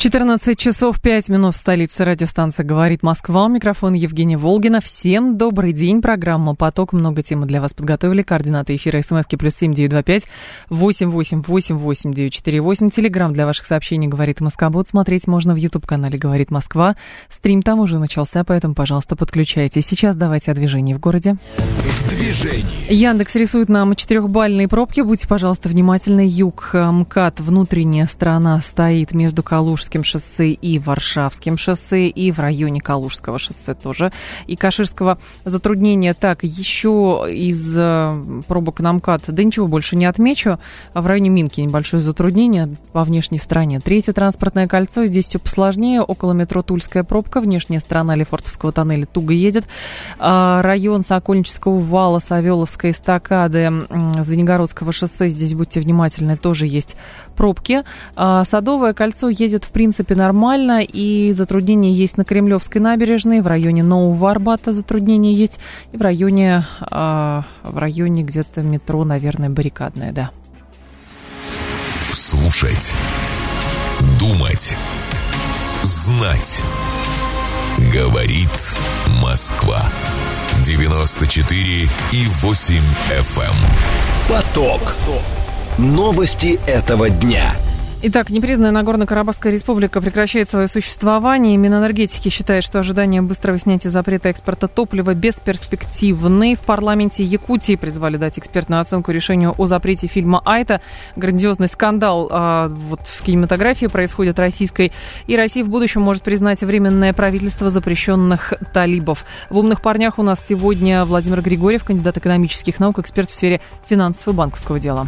14 часов 5 минут в столице радиостанция «Говорит Москва». Микрофон Евгения Волгина. Всем добрый день. Программа «Поток». Много темы для вас подготовили. Координаты эфира смски плюс семь девять два пять восемь восемь восемь восемь девять четыре восемь. Телеграмм для ваших сообщений «Говорит Москва». Смотреть можно в YouTube-канале «Говорит Москва». Стрим там уже начался, поэтому, пожалуйста, подключайтесь. Сейчас давайте о движении в городе. Движение. Яндекс рисует нам четырехбальные пробки. Будьте, пожалуйста, внимательны. Юг, МКАД, внутренняя сторона стоит между Калужским Калужским шоссе и Варшавским шоссе, и в районе Калужского шоссе тоже, и Каширского затруднения. Так, еще из э, пробок на МКАД, да ничего больше не отмечу. В районе Минки небольшое затруднение по внешней стороне. Третье транспортное кольцо, здесь все посложнее. Около метро Тульская пробка, внешняя сторона Лефортовского тоннеля туго едет. А, район Сокольнического вала, Савеловской эстакады, Звенигородского шоссе, здесь будьте внимательны, тоже есть пробки. А, Садовое кольцо едет в принципе, нормально, и затруднения есть на Кремлевской набережной, в районе Нового Арбата затруднения есть, и в районе, э, в районе где-то метро, наверное, баррикадное, да. Слушать. Думать. Знать. Говорит Москва. 94 и 8 FM. Эм. Поток. Новости этого дня. Итак, непризнанная Нагорно-Карабахская республика прекращает свое существование. Минэнергетики считает, что ожидание быстрого снятия запрета экспорта топлива бесперспективны. В парламенте Якутии призвали дать экспертную оценку решению о запрете фильма «Айта». Грандиозный скандал а, вот в кинематографии происходит российской. И Россия в будущем может признать временное правительство запрещенных талибов. В «Умных парнях» у нас сегодня Владимир Григорьев, кандидат экономических наук, эксперт в сфере финансов и банковского дела.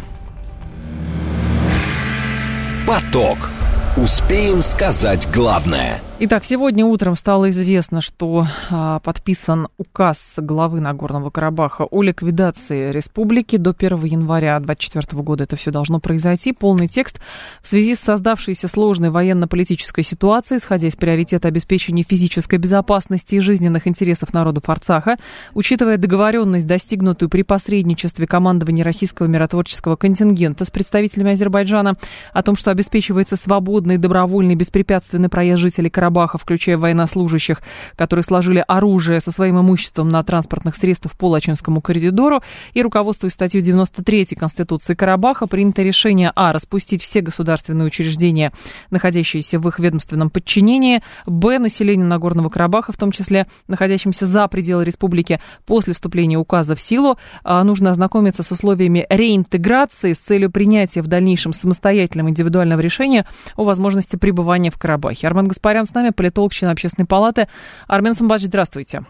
Поток. Успеем сказать главное – Итак, сегодня утром стало известно, что а, подписан указ главы Нагорного Карабаха о ликвидации республики. До 1 января 2024 года это все должно произойти. Полный текст в связи с создавшейся сложной военно-политической ситуацией, исходя из приоритета обеспечения физической безопасности и жизненных интересов народов Арцаха, учитывая договоренность, достигнутую при посредничестве командования российского миротворческого контингента с представителями Азербайджана о том, что обеспечивается свободный, добровольный, беспрепятственный проезд жителей Карабаха включая военнослужащих, которые сложили оружие со своим имуществом на транспортных средствах по Лачинскому коридору, и руководствуясь статьей 93 Конституции Карабаха, принято решение а. распустить все государственные учреждения, находящиеся в их ведомственном подчинении, б. население Нагорного Карабаха, в том числе находящимся за пределы республики, после вступления указа в силу, а, нужно ознакомиться с условиями реинтеграции с целью принятия в дальнейшем самостоятельного индивидуального решения о возможности пребывания в Карабахе. Армен Гаспарян с нами, политолог, член общественной палаты. Армен Самбадж, здравствуйте.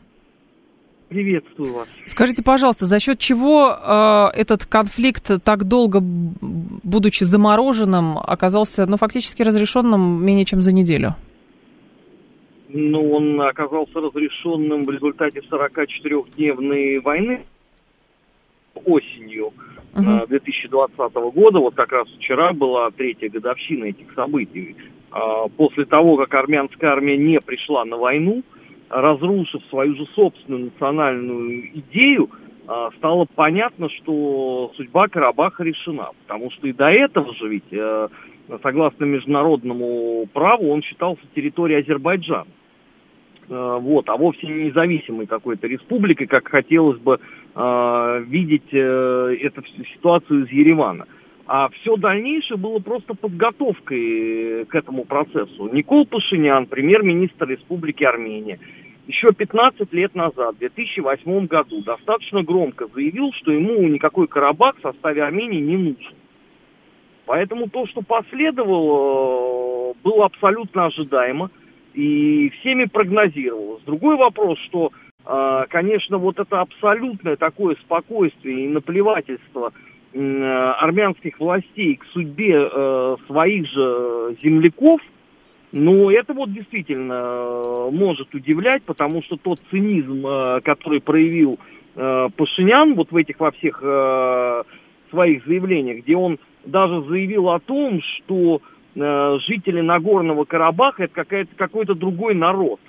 Приветствую вас. Скажите, пожалуйста, за счет чего э, этот конфликт так долго, будучи замороженным, оказался, ну, фактически разрешенным менее чем за неделю? Ну, он оказался разрешенным в результате 44-дневной войны осенью uh-huh. 2020 года. Вот как раз вчера была третья годовщина этих событий. А, после того, как армянская армия не пришла на войну, разрушив свою же собственную национальную идею, а, стало понятно, что судьба Карабаха решена. Потому что и до этого же ведь, э, согласно международному праву, он считался территорией Азербайджана. Э, вот, а вовсе не независимой какой-то республикой, как хотелось бы э, видеть эту ситуацию из Еревана а все дальнейшее было просто подготовкой к этому процессу. Никол Пашинян, премьер-министр Республики Армения, еще 15 лет назад, в 2008 году, достаточно громко заявил, что ему никакой Карабах в составе Армении не нужен. Поэтому то, что последовало, было абсолютно ожидаемо и всеми прогнозировалось. Другой вопрос, что, э, конечно, вот это абсолютное такое спокойствие и наплевательство – Э, армянских властей к судьбе э, своих же земляков, ну, это вот действительно э, может удивлять, потому что тот цинизм, который проявил Пашинян вот в этих во всех своих заявлениях, где он даже заявил о том, что жители Нагорного Карабаха это какая-то, какой-то другой народ.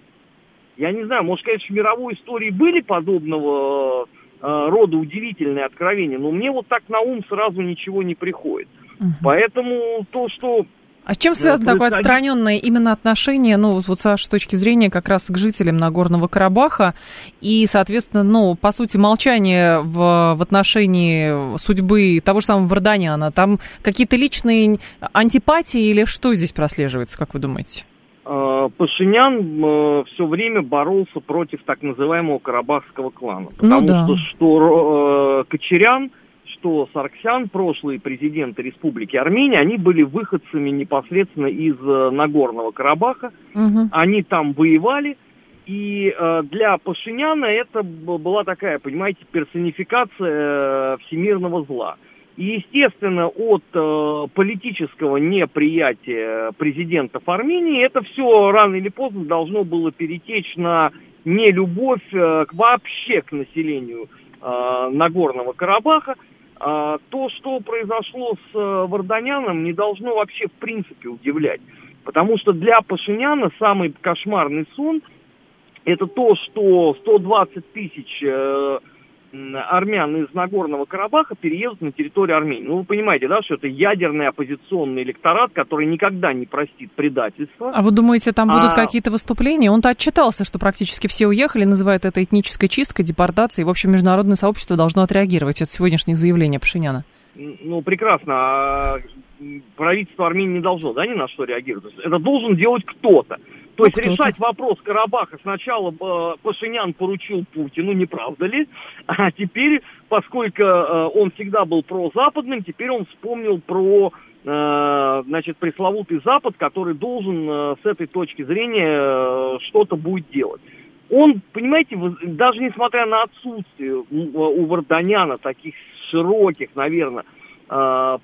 Я не знаю, может, конечно, в мировой истории были подобного э, рода удивительные откровения, но мне вот так на ум сразу ничего не приходит. Угу. Поэтому то, что а с чем связано такое отстраненное именно отношение, ну, вот с вашей точки зрения, как раз к жителям Нагорного Карабаха и, соответственно, ну, по сути, молчание в, в отношении судьбы того же самого Варданяна? Там какие-то личные антипатии или что здесь прослеживается, как вы думаете? А, Пашинян э, все время боролся против так называемого карабахского клана. Ну потому ну, да. что, что э, Кочерян – что Сарксян, прошлые президенты Республики Армения, они были выходцами непосредственно из э, Нагорного Карабаха. Угу. Они там воевали. И э, для Пашиняна это была такая, понимаете, персонификация э, всемирного зла. И, естественно, от э, политического неприятия президентов Армении это все рано или поздно должно было перетечь на нелюбовь э, вообще к населению э, Нагорного Карабаха. А, то, что произошло с э, Варданяном, не должно вообще в принципе удивлять. Потому что для Пашиняна самый кошмарный сон – это то, что 120 тысяч э, армян из Нагорного Карабаха переедут на территорию Армении. Ну, вы понимаете, да, что это ядерный оппозиционный электорат, который никогда не простит предательства. А вы думаете, там будут а... какие-то выступления? Он-то отчитался, что практически все уехали, называет это этнической чисткой, депортацией. В общем, международное сообщество должно отреагировать. Это сегодняшнее заявление Пашиняна. Ну, прекрасно. А правительство Армении не должно, да, ни на что реагировать. Это должен делать кто-то. То есть решать вопрос Карабаха сначала э, Пашинян поручил Путину, не правда ли? А теперь, поскольку э, он всегда был прозападным, теперь он вспомнил про э, значит, пресловутый Запад, который должен с этой точки зрения что-то будет делать. Он, понимаете, даже несмотря на отсутствие у Варданяна таких широких, наверное,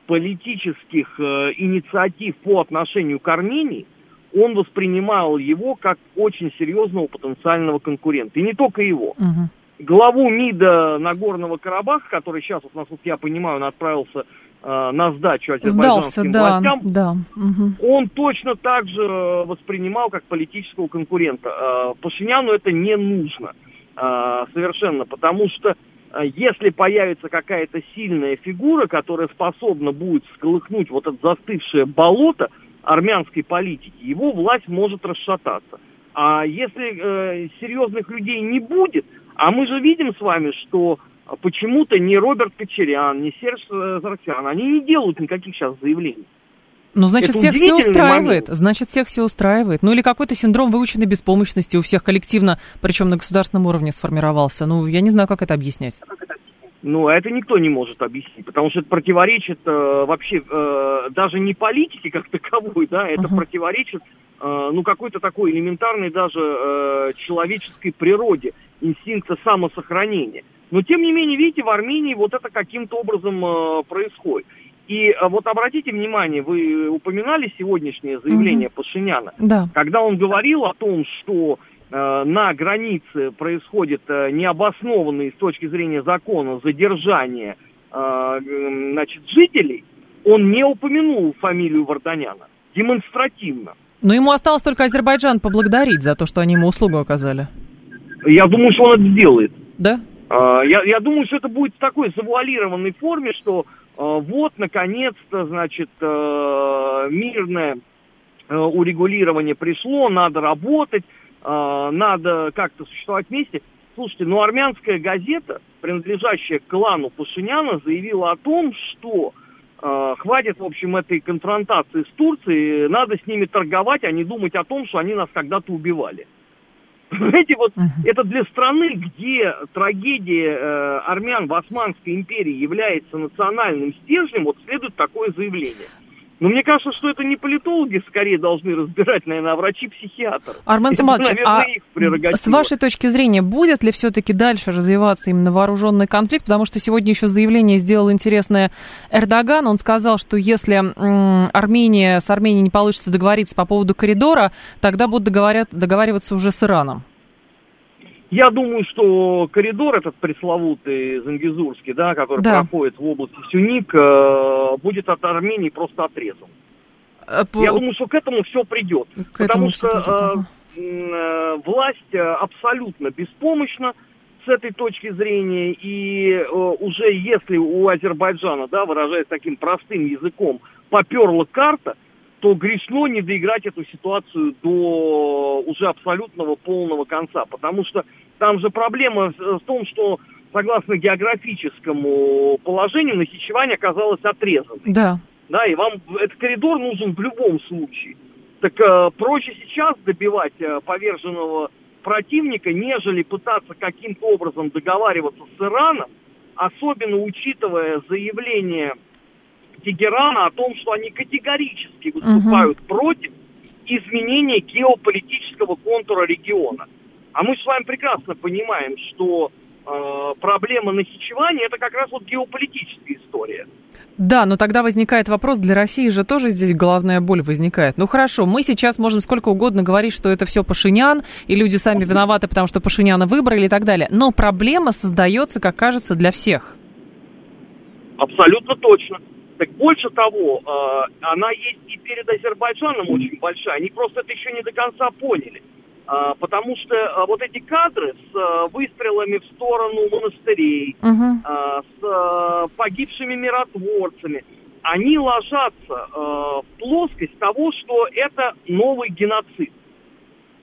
политических инициатив по отношению к Армении, он воспринимал его как очень серьезного потенциального конкурента. И не только его. Угу. Главу МИДа Нагорного Карабаха, который сейчас, вот, насколько я понимаю, он отправился э, на сдачу азербайджанским Сдался, властям, да, да. Угу. он точно так же воспринимал как политического конкурента. Э, Пашиняну это не нужно э, совершенно, потому что э, если появится какая-то сильная фигура, которая способна будет сколыхнуть вот это застывшее болото, армянской политики, его власть может расшататься. А если э, серьезных людей не будет, а мы же видим с вами, что почему-то ни Роберт Кочерян, ни Серж э, Зарксян, они не делают никаких сейчас заявлений. Ну, значит, Это всех все устраивает. Момент. Значит, всех все устраивает. Ну, или какой-то синдром выученной беспомощности у всех коллективно, причем на государственном уровне сформировался. Ну, я не знаю, как это объяснять. Ну, а это никто не может объяснить, потому что это противоречит э, вообще э, даже не политике как таковой, да, это uh-huh. противоречит, э, ну, какой-то такой элементарной даже э, человеческой природе, инстинкта самосохранения. Но, тем не менее, видите, в Армении вот это каким-то образом э, происходит. И э, вот обратите внимание, вы упоминали сегодняшнее заявление uh-huh. Пашиняна, да. когда он говорил о том, что на границе происходит э, необоснованное с точки зрения закона задержание э, значит, жителей, он не упомянул фамилию Варданяна. Демонстративно. Но ему осталось только Азербайджан поблагодарить за то, что они ему услугу оказали. Я думаю, что он это сделает. Да? Я, я думаю, что это будет в такой завуалированной форме, что вот, наконец-то, значит, мирное урегулирование пришло, надо работать, э, надо как-то существовать вместе. Слушайте, ну армянская газета, принадлежащая клану Пашиняна, заявила о том, что э, хватит, в общем, этой конфронтации с Турцией, надо с ними торговать, а не думать о том, что они нас когда-то убивали. Знаете, вот uh-huh. это для страны, где трагедия э, армян в Османской империи является национальным стержнем, вот следует такое заявление. Но мне кажется, что это не политологи скорее должны разбирать, наверное, а врачи-психиатры. Армен Самадович, а с вашей точки зрения, будет ли все-таки дальше развиваться именно вооруженный конфликт? Потому что сегодня еще заявление сделал интересное Эрдоган. Он сказал, что если Армения, с Арменией не получится договориться по поводу коридора, тогда будут договорят, договариваться уже с Ираном. Я думаю, что коридор этот пресловутый Зангизурский, да, который да. проходит в области Сюник, э, будет от Армении просто отрезан. А, Я думаю, что к этому все придет. К потому что придет, ага. э, власть абсолютно беспомощна с этой точки зрения, и э, уже если у Азербайджана, да, выражаясь таким простым языком, поперла карта, то грешно не доиграть эту ситуацию до уже абсолютного полного конца. Потому что там же проблема в том, что согласно географическому положению Нахичевань оказалась отрезанной. Да. Да, и вам этот коридор нужен в любом случае. Так э, проще сейчас добивать э, поверженного противника, нежели пытаться каким-то образом договариваться с Ираном, особенно учитывая заявление Тегерана о том, что они категорически выступают угу. против изменения геополитического контура региона. А мы с вами прекрасно понимаем, что э, проблема Нахичевани это как раз вот геополитическая история. Да, но тогда возникает вопрос, для России же тоже здесь головная боль возникает. Ну хорошо, мы сейчас можем сколько угодно говорить, что это все Пашинян, и люди сами виноваты, потому что Пашиняна выбрали и так далее. Но проблема создается, как кажется, для всех. Абсолютно точно. Так больше того, э, она есть и перед Азербайджаном очень большая. Они просто это еще не до конца поняли. А, потому что а, вот эти кадры с выстрелами в сторону монастырей, uh-huh. с погибшими миротворцами, они ложатся в плоскость того, что это новый геноцид.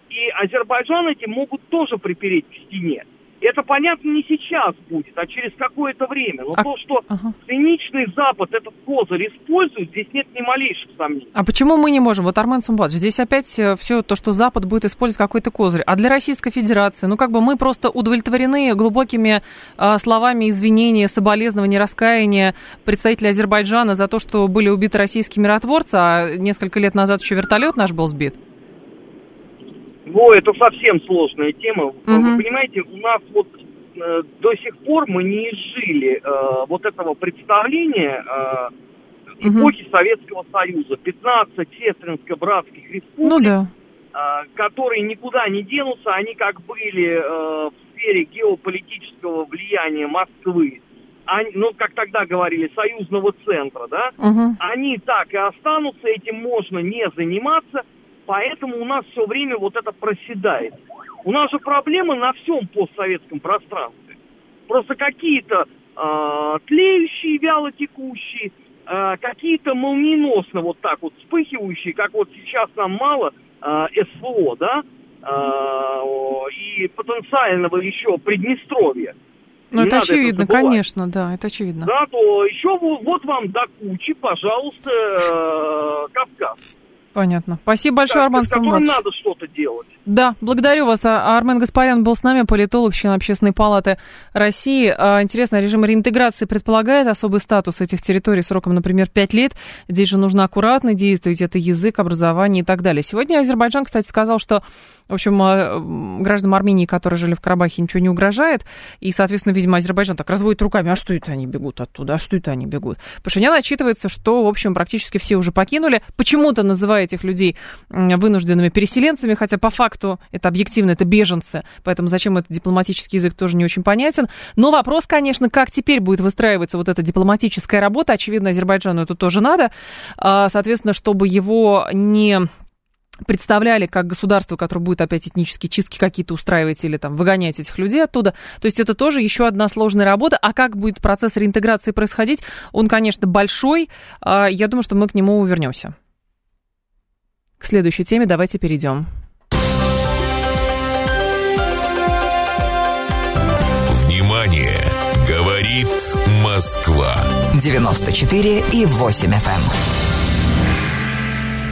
И Азербайджан этим могут тоже припереть к стене. Это, понятно, не сейчас будет, а через какое-то время. Но а... то, что ага. циничный Запад этот козырь использует, здесь нет ни малейших сомнений. А почему мы не можем? Вот, Армен Сумбадович, здесь опять э, все то, что Запад будет использовать какой-то козырь. А для Российской Федерации, ну, как бы мы просто удовлетворены глубокими э, словами извинения, соболезнования, раскаяния представителей Азербайджана за то, что были убиты российские миротворцы, а несколько лет назад еще вертолет наш был сбит? Во, это совсем сложная тема. Угу. Вы понимаете, у нас вот э, до сих пор мы не изжили э, вот этого представления э, эпохи угу. Советского Союза. 15 сестринско-братских республик, ну, да. э, которые никуда не денутся, они как были э, в сфере геополитического влияния Москвы, они, ну, как тогда говорили, союзного центра, да, угу. они так и останутся, этим можно не заниматься – Поэтому у нас все время вот это проседает. У нас же проблемы на всем постсоветском пространстве. Просто какие-то э, тлеющие, вяло текущие, э, какие-то молниеносно вот так вот вспыхивающие, как вот сейчас нам мало э, СВО, да, э, и потенциального еще Приднестровья. Ну, это очевидно, конечно, да, это очевидно. Да, то еще вот, вот вам до кучи, пожалуйста, э, Кавказ. Понятно. Спасибо большое, Арман Самбатович. надо что-то делать. Да, благодарю вас. А, Армен Гаспарян был с нами, политолог, член Общественной палаты России. А, интересно, режим реинтеграции предполагает особый статус этих территорий сроком, например, 5 лет. Здесь же нужно аккуратно действовать, это язык, образование и так далее. Сегодня Азербайджан, кстати, сказал, что, в общем, а, гражданам Армении, которые жили в Карабахе, ничего не угрожает. И, соответственно, видимо, Азербайджан так разводит руками. А что это они бегут оттуда? А что это они бегут? Пашинян отчитывается, что, в общем, практически все уже покинули. Почему-то называя этих людей вынужденными переселенцами, хотя по факту это объективно, это беженцы, поэтому зачем этот дипломатический язык тоже не очень понятен. Но вопрос, конечно, как теперь будет выстраиваться вот эта дипломатическая работа, очевидно, Азербайджану это тоже надо, а, соответственно, чтобы его не представляли как государство, которое будет опять этнические чистки какие-то устраивать или там выгонять этих людей оттуда. То есть это тоже еще одна сложная работа. А как будет процесс реинтеграции происходить? Он, конечно, большой. А, я думаю, что мы к нему вернемся. К следующей теме давайте перейдем. Москва. 94 и 8 FM.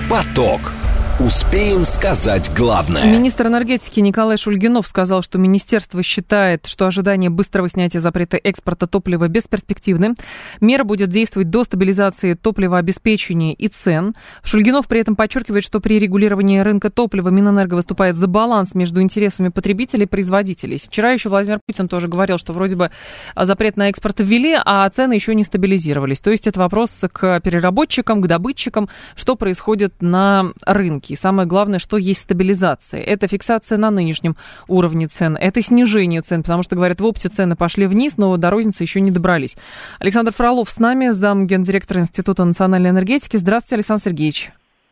Эм. Поток. Успеем сказать главное. Министр энергетики Николай Шульгинов сказал, что министерство считает, что ожидание быстрого снятия запрета экспорта топлива бесперспективны. Мера будет действовать до стабилизации топливообеспечения и цен. Шульгинов при этом подчеркивает, что при регулировании рынка топлива Минэнерго выступает за баланс между интересами потребителей и производителей. Вчера еще Владимир Путин тоже говорил, что вроде бы запрет на экспорт ввели, а цены еще не стабилизировались. То есть это вопрос к переработчикам, к добытчикам, что происходит на рынке рынке. И самое главное, что есть стабилизация. Это фиксация на нынешнем уровне цен, это снижение цен, потому что, говорят, в опте цены пошли вниз, но до розницы еще не добрались. Александр Фролов с нами, зам гендиректора Института национальной энергетики. Здравствуйте, Александр Сергеевич.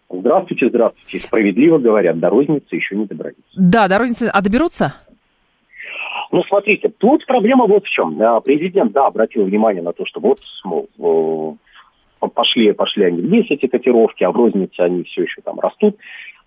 Здравствуйте, здравствуйте. Справедливо говорят, до розницы еще не добрались. Да, до розницы. А доберутся? Ну, смотрите, тут проблема вот в чем. А, президент, да, обратил внимание на то, что вот, мол, пошли, пошли они вниз, эти котировки, а в рознице они все еще там растут.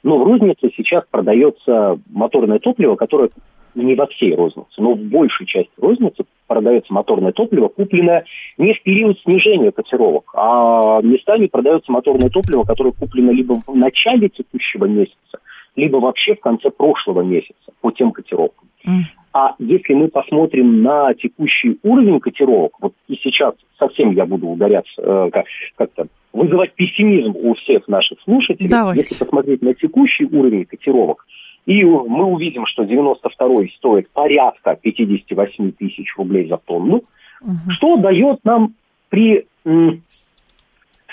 Но в рознице сейчас продается моторное топливо, которое не во всей рознице, но в большей части розницы продается моторное топливо, купленное не в период снижения котировок, а местами продается моторное топливо, которое куплено либо в начале текущего месяца, либо вообще в конце прошлого месяца по тем котировкам. Mm. А если мы посмотрим на текущий уровень котировок, вот и сейчас совсем я буду ударяться, э, как, как-то вызывать пессимизм у всех наших слушателей, Давайте. если посмотреть на текущий уровень котировок, и мы увидим, что 92-й стоит порядка 58 тысяч рублей за тонну, угу. что дает нам при м,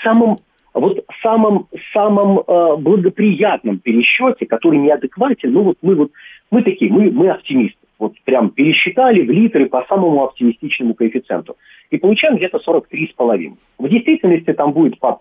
самом вот самом самом э, благоприятном пересчете, который неадекватен, ну вот мы вот мы такие, мы мы оптимисты, вот прям пересчитали в литры по самому оптимистичному коэффициенту и получаем где-то 43,5. В действительности там будет под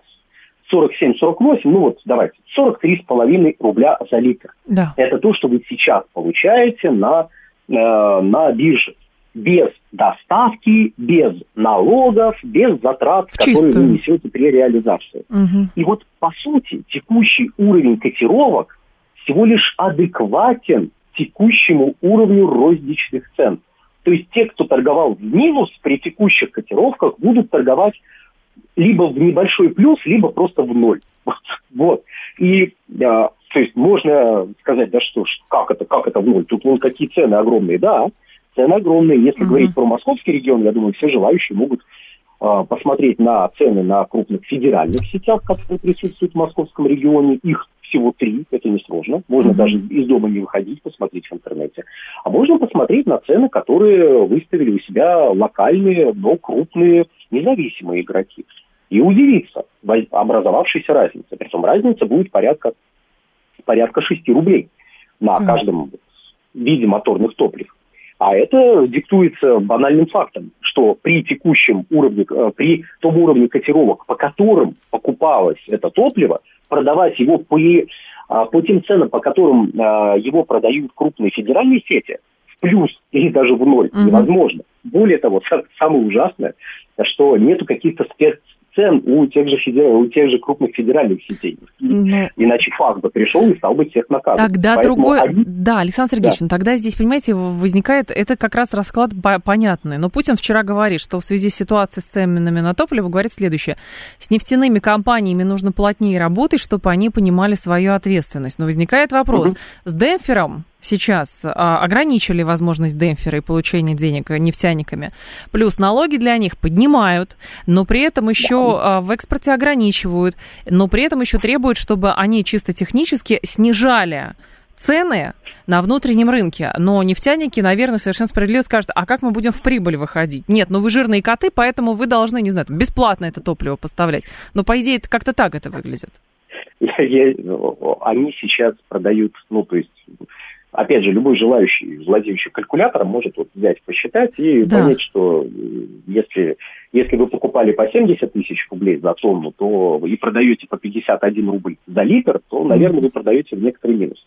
47-48, ну вот давайте, 43,5 рубля за литр. Да. Это то, что вы сейчас получаете на, э, на бирже. Без доставки, без налогов, без затрат, В которые чистую. вы несете при реализации. Угу. И вот, по сути, текущий уровень котировок всего лишь адекватен текущему уровню розничных цен. То есть те, кто торговал в минус при текущих котировках, будут торговать либо в небольшой плюс, либо просто в ноль. Вот. И а, то есть можно сказать, да что как это, как это в ноль? Тут вон какие цены огромные, да, цены огромные. Если uh говорить про московский регион, я думаю, все желающие могут а, посмотреть на цены на крупных федеральных сетях, которые присутствуют в московском регионе. Их всего три, это несложно. Можно uh даже из дома не выходить, посмотреть в интернете. А можно посмотреть на цены, которые выставили у себя локальные, но крупные независимые игроки и удивиться образовавшейся разнице. Причем разница будет порядка, порядка 6 рублей на каждом виде моторных топлив. А это диктуется банальным фактом, что при текущем уровне, э, при том уровне котировок, по которым покупалось это топливо, продавать его по, а, по тем ценам, по которым а, его продают крупные федеральные сети, в плюс или даже в ноль, угу. невозможно. Более того, самое ужасное, что нету каких-то спец цен у тех же, федер... у тех же крупных федеральных сетей. Но... Иначе ФАС бы пришел и стал бы всех наказывать. Тогда Поэтому другой... Они... Да, Александр Сергеевич, да. ну тогда здесь, понимаете, возникает... Это как раз расклад понятный. Но Путин вчера говорит, что в связи с ситуацией с ценами на топливо говорит следующее. С нефтяными компаниями нужно плотнее работать, чтобы они понимали свою ответственность. Но возникает вопрос. Угу. С Демпфером сейчас а, ограничили возможность демпфера и получения денег нефтяниками. Плюс налоги для них поднимают, но при этом еще а, в экспорте ограничивают, но при этом еще требуют, чтобы они чисто технически снижали цены на внутреннем рынке. Но нефтяники, наверное, совершенно справедливо скажут, а как мы будем в прибыль выходить? Нет, ну вы жирные коты, поэтому вы должны, не знаю, бесплатно это топливо поставлять. Но, по идее, это как-то так это выглядит. Я, они сейчас продают, ну, то есть опять же, любой желающий, владеющий калькулятором, может вот взять, посчитать и да. понять, что если, если вы покупали по 70 тысяч рублей за тонну, то и продаете по 51 рубль за литр, то, наверное, вы продаете в некоторый минус.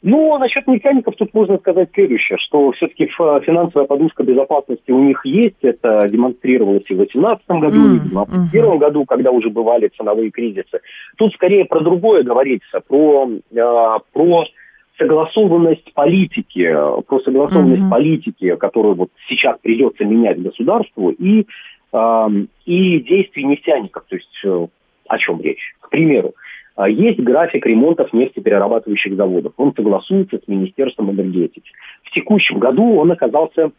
Ну, а насчет механиков тут можно сказать следующее, что все-таки финансовая подушка безопасности у них есть, это демонстрировалось и в 2018 году, mm, и в 2021 mm-hmm. году, когда уже бывали ценовые кризисы. Тут скорее про другое говорится, про, э, про согласованность политики, про согласованность mm-hmm. политики, которую вот сейчас придется менять государству, и, э, и действий нефтяников. То есть э, о чем речь? К примеру, э, есть график ремонтов нефтеперерабатывающих заводов. Он согласуется с Министерством энергетики. В текущем году он оказался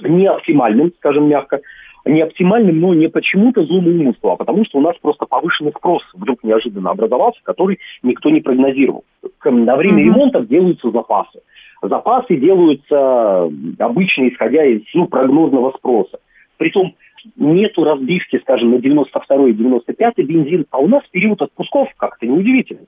не оптимальным, скажем мягко, не оптимальным, но не почему-то злому умыслу, а потому что у нас просто повышенный спрос вдруг неожиданно образовался, который никто не прогнозировал. На время mm-hmm. ремонтов делаются запасы. Запасы делаются обычно исходя из ну, прогнозного спроса. Притом нету разбивки, скажем, на 92 и 95 бензин, а у нас период отпусков как-то неудивительно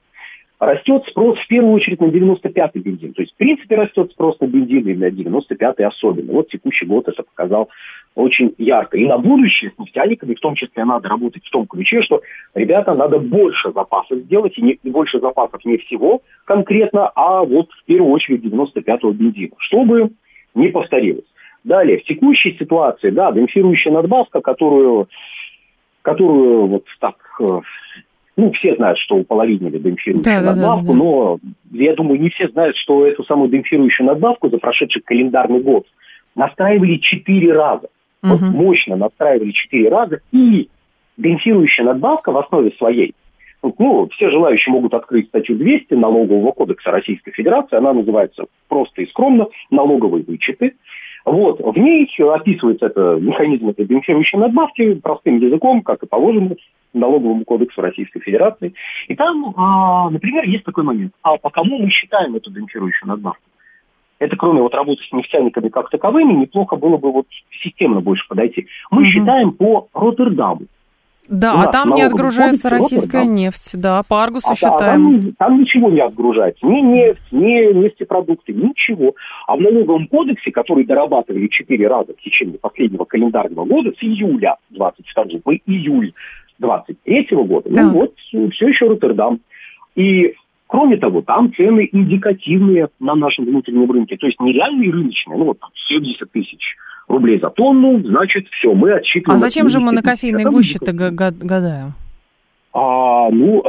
растет спрос в первую очередь на 95-й бензин. То есть, в принципе, растет спрос на бензин и на 95-й особенно. Вот текущий год это показал очень ярко. И на будущее с нефтяниками в том числе надо работать в том ключе, что, ребята, надо больше запасов сделать, и не, больше запасов не всего конкретно, а вот в первую очередь 95-го бензина, чтобы не повторилось. Далее, в текущей ситуации, да, демпфирующая надбавка, которую, которую вот так, э, ну, все знают, что уполовинили демпфирующую да, надбавку, да, да, да. но я думаю, не все знают, что эту самую демпфирующую надбавку за прошедший календарный год настраивали четыре раза. Угу. Вот мощно настраивали четыре раза, и демпфирующая надбавка в основе своей ну, все желающие могут открыть статью 200 налогового кодекса Российской Федерации. Она называется просто и скромно «Налоговые вычеты». Вот, в ней описывается это, механизм этой бенефицирующей надбавки простым языком, как и положено налоговому кодексу Российской Федерации. И там, а, например, есть такой момент. А по кому мы считаем эту бенефицирующую надбавку? Это кроме вот работы с нефтяниками как таковыми, неплохо было бы вот системно больше подойти. Мы угу. считаем по Роттердаму. Да, а там не отгружается российская Роттердам. нефть, да, по Аргусу а, считаем. А там, там ничего не отгружается, ни нефть, ни нефтепродукты, ничего. А в налоговом кодексе, который дорабатывали четыре раза в течение последнего календарного года, с июля 22 по июль 23 года, да. ну вот все еще Роттердам. И Кроме того, там цены индикативные на нашем внутреннем рынке, то есть нереальные рыночные, ну вот 70 тысяч рублей за тонну, значит, все, мы отсчитываем... А зачем же мы на кофейной гуще-то гадаем? А, ну,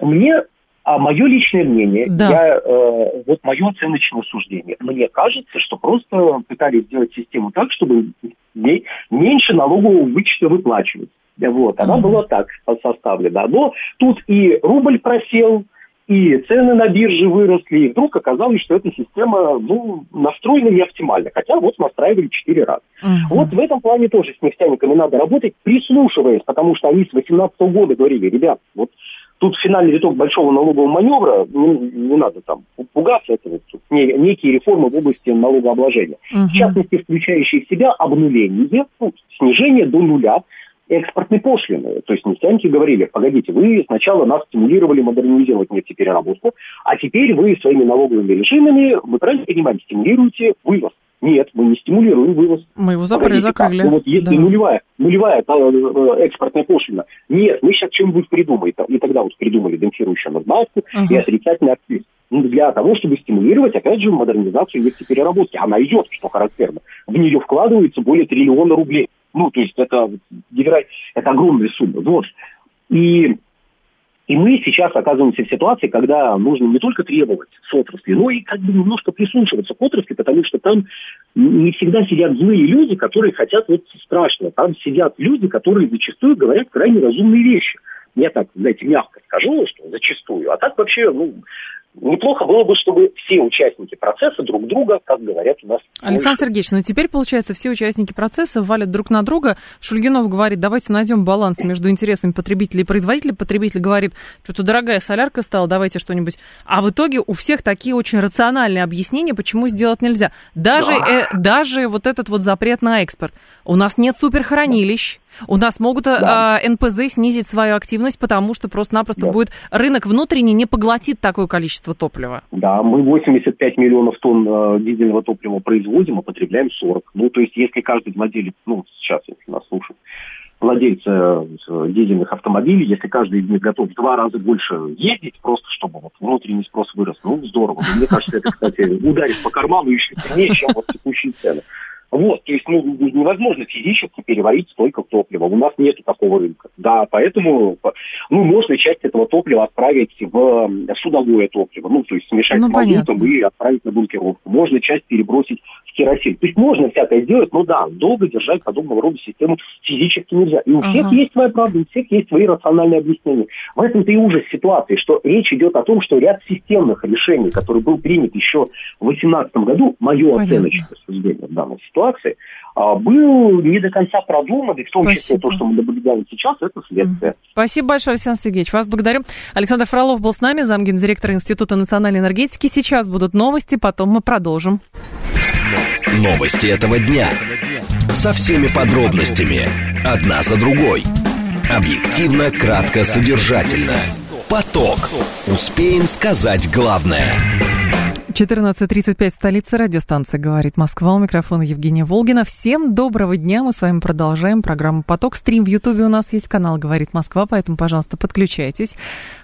мне, а мое личное мнение, да. я, э, вот мое оценочное суждение, мне кажется, что просто пытались сделать систему так, чтобы меньше налогового вычета выплачивать. Вот, она uh-huh. была так составлена. Но тут и рубль просел, и цены на бирже выросли, и вдруг оказалось, что эта система ну, настроена не оптимально, хотя вот настраивали четыре раза. Угу. Вот в этом плане тоже с нефтяниками надо работать, прислушиваясь, потому что они с 2018 года говорили, ребят, вот тут финальный виток большого налогового маневра, не, не надо там пугаться, это вот не, некие реформы в области налогообложения. Угу. В частности, включающие в себя обнуление, ну, снижение до нуля экспортной пошлины. То есть нефтяники говорили, погодите, вы сначала нас стимулировали модернизировать нефтепереработку, а теперь вы своими налоговыми режимами, вы правильно понимаете, стимулируете вывоз. Нет, мы не стимулируем вывоз. Мы его закрыли, закрыли. Ну, вот если да. нулевая, нулевая э, э, экспортная пошлина, нет, мы сейчас чем-нибудь придумаем. И тогда вот придумали демпфирующую надбавку uh-huh. и отрицательный акциз. Ну, для того, чтобы стимулировать, опять же, модернизацию нефтепереработки. Она идет, что характерно. В нее вкладывается более триллиона рублей. Ну, то есть это, это огромная сумма. Вот. И, и мы сейчас оказываемся в ситуации, когда нужно не только требовать с отрасли, но и как бы немножко прислушиваться к отрасли, потому что там не всегда сидят злые люди, которые хотят вот страшного. Там сидят люди, которые зачастую говорят крайне разумные вещи. Я так, знаете, мягко скажу, что зачастую. А так вообще, ну, неплохо было бы, чтобы все участники процесса друг друга, как говорят у нас... Александр Сергеевич, ну теперь, получается, все участники процесса валят друг на друга. Шульгинов говорит, давайте найдем баланс между интересами потребителя и производителя. Потребитель говорит, что-то дорогая солярка стала, давайте что-нибудь. А в итоге у всех такие очень рациональные объяснения, почему сделать нельзя. Даже, да. э, даже вот этот вот запрет на экспорт. У нас нет суперхранилищ, у нас могут да. а, НПЗ снизить свою активность, потому что просто-напросто да. будет рынок внутренний не поглотит такое количество топлива. Да, мы 85 миллионов тонн э, дизельного топлива производим, а потребляем 40. Ну, то есть, если каждый владелец, ну, сейчас, если нас слушают, владельцы э, дизельных автомобилей, если каждый из них готов в два раза больше ездить, просто чтобы вот внутренний спрос вырос, ну, здорово. Мне кажется, это, кстати, ударит по карману еще сильнее, чем вот текущие цены. Вот, то есть ну, невозможно физически переварить столько топлива. У нас нет такого рынка. Да, поэтому ну, можно часть этого топлива отправить в судовое топливо. Ну, то есть смешать ну, с мазутом и отправить на бункеровку. Можно часть перебросить в керосин. То есть можно всякое сделать, но да, долго держать подобного рода систему физически нельзя. И у ага. всех есть своя правда, у всех есть свои рациональные объяснения. В этом-то и ужас ситуации, что речь идет о том, что ряд системных решений, который был принят еще в 2018 году, мое Понятно. оценочное суждение в данной ситуации, ситуации, а, был не до конца продуман, и в том Спасибо. числе то, что мы наблюдаем сейчас, это следствие. Спасибо большое, Александр Сергеевич. Вас благодарю. Александр Фролов был с нами, замгендиректора Института национальной энергетики. Сейчас будут новости, потом мы продолжим. Новости этого дня. Со всеми подробностями. Одна за другой. Объективно, кратко, содержательно. Поток. Успеем сказать главное. 14.35, столица радиостанция «Говорит Москва». У микрофона Евгения Волгина. Всем доброго дня. Мы с вами продолжаем программу «Поток». Стрим в Ютубе у нас есть, канал «Говорит Москва», поэтому, пожалуйста, подключайтесь.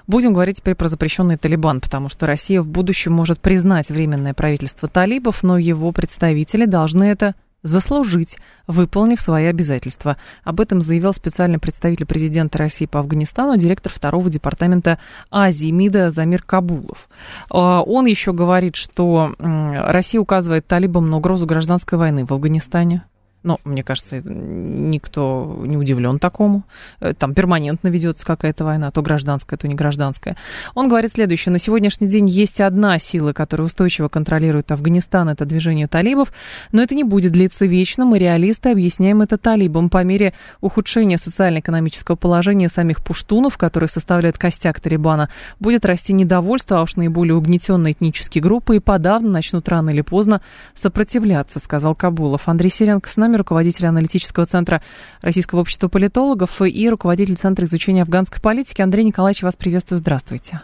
Будем говорить теперь про запрещенный Талибан, потому что Россия в будущем может признать временное правительство талибов, но его представители должны это заслужить, выполнив свои обязательства. Об этом заявил специальный представитель президента России по Афганистану, директор второго департамента Азии МИДа Замир Кабулов. А, он еще говорит, что Россия указывает талибам на угрозу гражданской войны в Афганистане. Ну, мне кажется, никто не удивлен такому. Э, там перманентно ведется какая-то война, то гражданская, то не гражданская. Он говорит следующее. На сегодняшний день есть одна сила, которая устойчиво контролирует Афганистан, это движение талибов, но это не будет длиться вечно. Мы, реалисты, объясняем это талибам по мере ухудшения социально-экономического положения самих пуштунов, которые составляют костяк Талибана, будет расти недовольство, а уж наиболее угнетенные этнические группы и подавно начнут рано или поздно сопротивляться, сказал Кабулов. Андрей Серенко с нами нами руководитель аналитического центра Российского общества политологов и руководитель Центра изучения афганской политики. Андрей Николаевич, вас приветствую. Здравствуйте.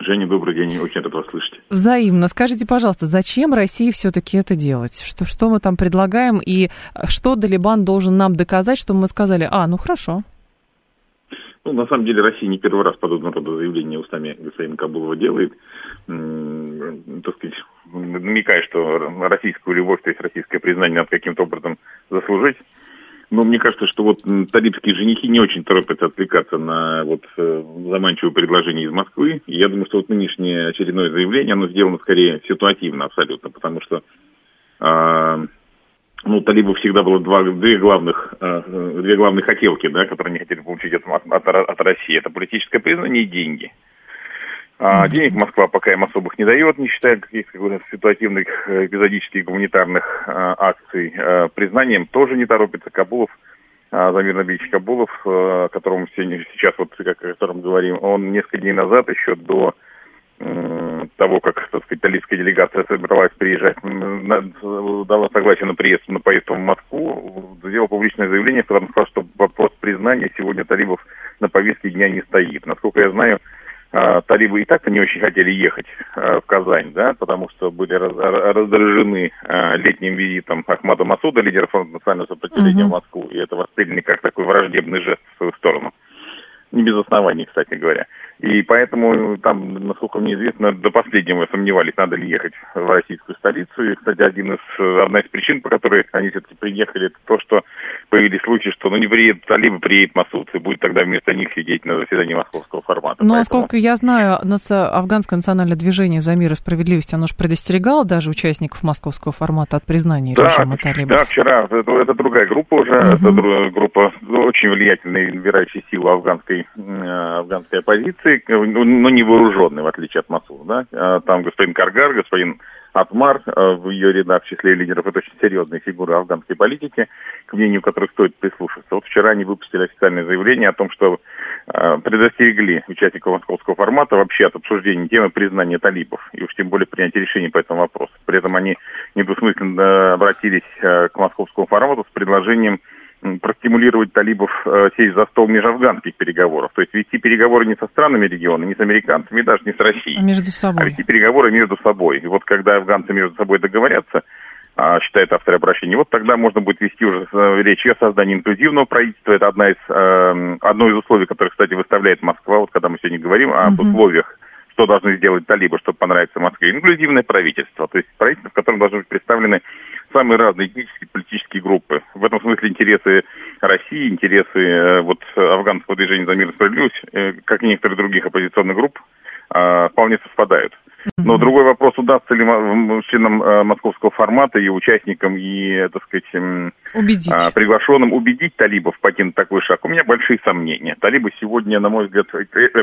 Женя, добрый день, очень рад вас слышать. Взаимно. Скажите, пожалуйста, зачем России все-таки это делать? Что, что мы там предлагаем и что Далибан должен нам доказать, чтобы мы сказали, а, ну хорошо. Ну, на самом деле, Россия не первый раз подобного рода заявления устами господина Кабулова делает. так сказать, намекая, что российскую любовь, то есть российское признание надо каким-то образом заслужить. Но мне кажется, что вот талибские женихи не очень торопятся отвлекаться на вот э, заманчивое предложение из Москвы. И я думаю, что вот нынешнее очередное заявление, оно сделано скорее ситуативно абсолютно, потому что э, ну, талибов всегда было два, две главных, э, две главных хотелки, да, которые они хотели получить от, от, от России. Это политическое признание и деньги. А денег Москва пока им особых не дает, не считая каких-то ситуативных э, эпизодических гуманитарных э, акций. Э, признанием тоже не торопится Кабулов, Замир Набиевич Кабулов, о котором сейчас, вот, о котором говорим, он несколько дней назад, еще до того, как, так сказать, талибская делегация собралась приезжать, дала согласие на приезд, на поездку в Москву, сделал публичное заявление, в котором сказал, что вопрос признания сегодня талибов на повестке дня не стоит. Насколько я знаю, а, талибы и так-то не очень хотели ехать а, в Казань, да, потому что были раздражены а, летним визитом Ахмада Масуда, лидера фронта национального сопротивления uh-huh. в Москву, и это восприняли как такой враждебный жест в свою сторону. Не без оснований, кстати говоря. И поэтому там, насколько мне известно, до последнего сомневались, надо ли ехать в российскую столицу. И, кстати, один из, одна из причин, по которой они все-таки приехали, это то, что появились случаи, что ну не приедет Талиб, приедет Масуд, и будет тогда вместо них сидеть на заседании московского формата. Ну, Поэтому... насколько я знаю, афганское национальное движение за мир и справедливость, оно же предостерегало даже участников московского формата от признания да, режима талибов. Да, вчера. Это, это другая группа уже, угу. это группа очень влиятельной, набирающей силу афганской, э, афганской оппозиции но ну, не вооруженный, в отличие от Масула. Да? А там господин Каргар, господин Атмар э, в ее рядах в числе лидеров. Это очень серьезные фигуры афганской политики, к мнению которых стоит прислушаться. Вот вчера они выпустили официальное заявление о том, что э, предостерегли участников московского формата вообще от обсуждения темы признания талибов, и уж тем более принятия решений по этому вопросу. При этом они недвусмысленно обратились к московскому формату с предложением простимулировать талибов э, сесть за стол межафганских переговоров. То есть вести переговоры не со странами региона, не с американцами, даже не с Россией. А между собой. А вести переговоры между собой. И вот когда афганцы между собой договорятся, а, считает автор обращения, вот тогда можно будет вести уже э, речь о создании инклюзивного правительства. Это одна из, э, одно из условий, которое, кстати, выставляет Москва. Вот когда мы сегодня говорим об угу. условиях что должны сделать талибы, чтобы понравиться Москве. Инклюзивное правительство, то есть правительство, в котором должны быть представлены самые разные этнические политические группы. В этом смысле интересы России, интересы э, вот афганского движения за мир и справедливость, э, как и некоторых других оппозиционных групп, э, вполне совпадают. Но другой вопрос, удастся ли членам московского формата и участникам, и, так сказать, убедить. приглашенным убедить талибов покинуть такой шаг. У меня большие сомнения. Талибы сегодня, на мой взгляд,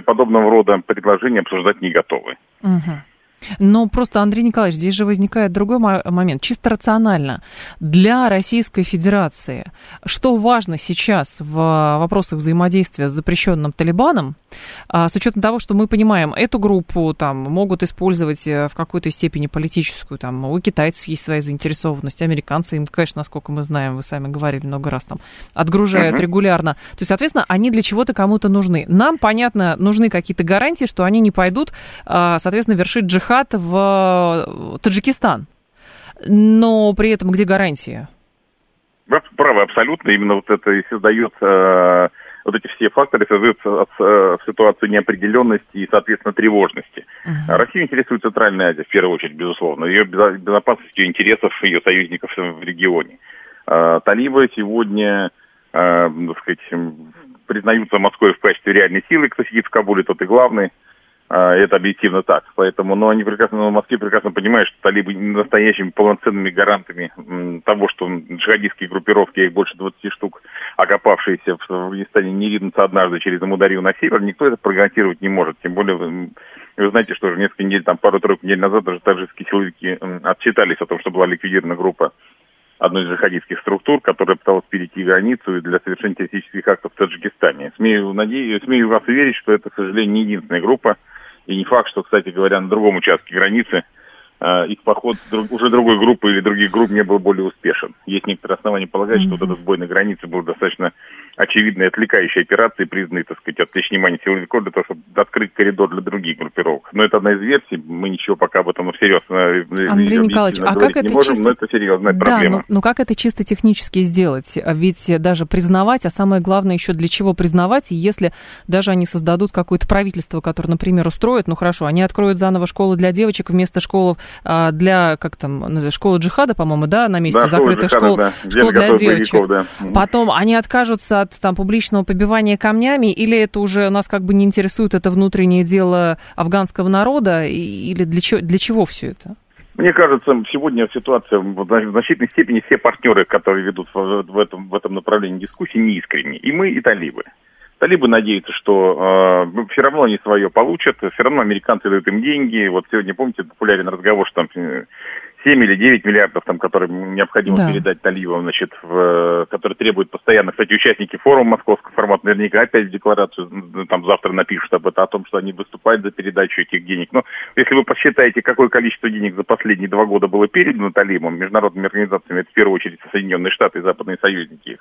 подобного рода предложения обсуждать не готовы. Угу. Но просто, Андрей Николаевич, здесь же возникает другой момент. Чисто рационально. Для Российской Федерации, что важно сейчас в вопросах взаимодействия с запрещенным Талибаном, а, с учетом того, что мы понимаем, эту группу там могут использовать э, в какой-то степени политическую, там у китайцев есть своя заинтересованность, американцы им, конечно, насколько мы знаем, вы сами говорили много раз, там отгружают uh-huh. регулярно. То есть, соответственно, они для чего-то кому-то нужны. Нам, понятно, нужны какие-то гарантии, что они не пойдут, а, соответственно, вершить джихад джихад в Таджикистан. Но при этом где гарантия? Вы правы, абсолютно. Именно вот это и создает э, вот эти все факторы создают э, ситуацию неопределенности и, соответственно, тревожности. Uh-huh. Россию интересует Центральная Азия, в первую очередь, безусловно. Ее безопасностью интересов ее союзников в регионе. Э, талибы сегодня, э, так сказать, признаются Москвой в качестве реальной силы, кто сидит в Кабуле, тот и главный. А, это объективно так. Поэтому, но они прекрасно, но в Москве прекрасно понимают, что талибы настоящими полноценными гарантами того, что джихадистские группировки, их больше 20 штук, окопавшиеся в Афганистане, не ринутся однажды через Амударию на север, никто это прогарантировать не может. Тем более, вы знаете, что уже несколько недель, там пару-тройку недель назад даже таджикские силовики отчитались о том, что была ликвидирована группа одной из джихадистских структур, которая пыталась перейти границу для совершения террористических актов в Таджикистане. Смею, надеюсь, смею вас уверить, что это, к сожалению, не единственная группа, и не факт, что, кстати говоря, на другом участке границы э, их поход уже другой группы или других групп не был более успешен. Есть некоторые основания полагать, mm-hmm. что вот этот бой на границе был достаточно очевидной отвлекающей операцией, признанной, так сказать, отвлечь внимание силовиков для того, чтобы открыть коридор для других группировок. Но это одна из версий, мы ничего пока об этом всерьез э, Андрей Николаевич, а как это не можем, чисто... но это серьезная да, проблема. Но, но как это чисто технически сделать? Ведь даже признавать, а самое главное еще для чего признавать, если даже они создадут какое-то правительство, которое, например, устроит, ну хорошо, они откроют заново школы для девочек вместо школы а, для, как там, школы джихада, по-моему, да, на месте да, закрытых школ, да. школ для девочек. Боевиков, да. Потом они откажутся от там публичного побивания камнями, или это уже нас как бы не интересует, это внутреннее дело афганского народа, или для чего, для чего все это? Мне кажется, сегодня ситуация в значительной степени все партнеры, которые ведут в этом, в этом направлении дискуссии, неискренни. И мы, и талибы. Талибы надеются, что э, все равно они свое получат, все равно американцы дают им деньги. Вот сегодня, помните, популярен разговор, что там э, 7 или 9 миллиардов, там, которые необходимо да. передать талибам, значит, в, которые требуют постоянно, кстати, участники форума московского формата наверняка опять в декларацию там завтра напишут об этом, о том, что они выступают за передачу этих денег. Но если вы посчитаете, какое количество денег за последние два года было передано талибам, международными организациями, это в первую очередь Соединенные Штаты и западные союзники их,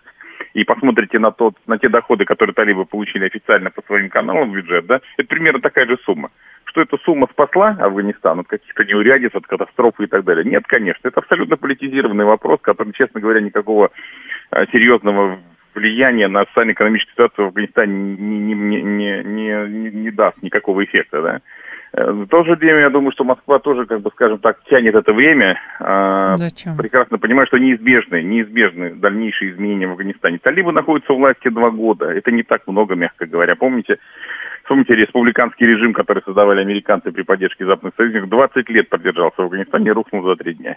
и посмотрите на, тот, на те доходы, которые талибы получили официально по своим каналам в бюджет, да, это примерно такая же сумма. Что эта сумма спасла Афганистан от каких-то неурядиц, от катастрофы и так далее? Нет, конечно. Это абсолютно политизированный вопрос, который, честно говоря, никакого а, серьезного влияния на социально-экономическую ситуацию в Афганистане не, не, не, не, не, не даст никакого эффекта, да. Э, в то же время, я думаю, что Москва тоже, как бы, скажем так, тянет это время, э, Зачем? прекрасно понимая, что неизбежны, неизбежны дальнейшие изменения в Афганистане. Талибы находятся у власти два года, это не так много, мягко говоря. Помните, Помните, республиканский режим, который создавали американцы при поддержке западных союзников, 20 лет продержался в Афганистане и рухнул за три дня.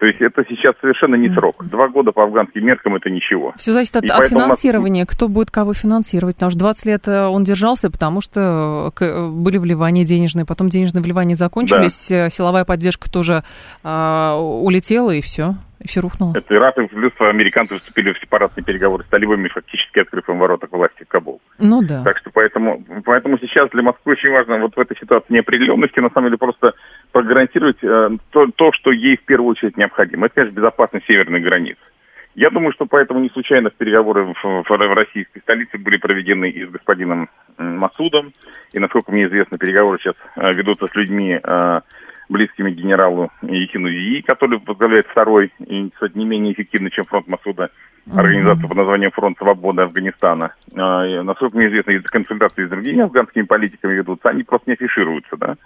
То есть это сейчас совершенно не срок. Два года по афганским меркам это ничего. Все зависит от, от финансирования, кто будет кого финансировать. Потому что 20 лет э, он держался, потому что э, э, были вливания денежные, потом денежные вливания закончились, да. силовая поддержка тоже а, улетела, и все. И все рухнуло. Это Ирак и плюс американцы вступили в сепаратные переговоры с талибами, фактически открыв им ворота к власти в Кабул. Ну да. Так что поэтому, поэтому сейчас для Москвы очень важно вот в этой ситуации неопределенности, на самом деле, просто прогарантировать э, то, то, что ей в первую очередь необходимо. Это, конечно, безопасность северных границ. Я думаю, что поэтому не случайно переговоры в, в, в российской столице были проведены и с господином Масудом, и, насколько мне известно, переговоры сейчас э, ведутся с людьми э, близкими генералу Ехину Ии, который возглавляет второй, и, кстати, не менее эффективный, чем фронт Масуда, организацию под названием Фронт Свободы Афганистана. А, насколько мне известно, из консультации с другими афганскими политиками ведутся, они просто не афишируются, да.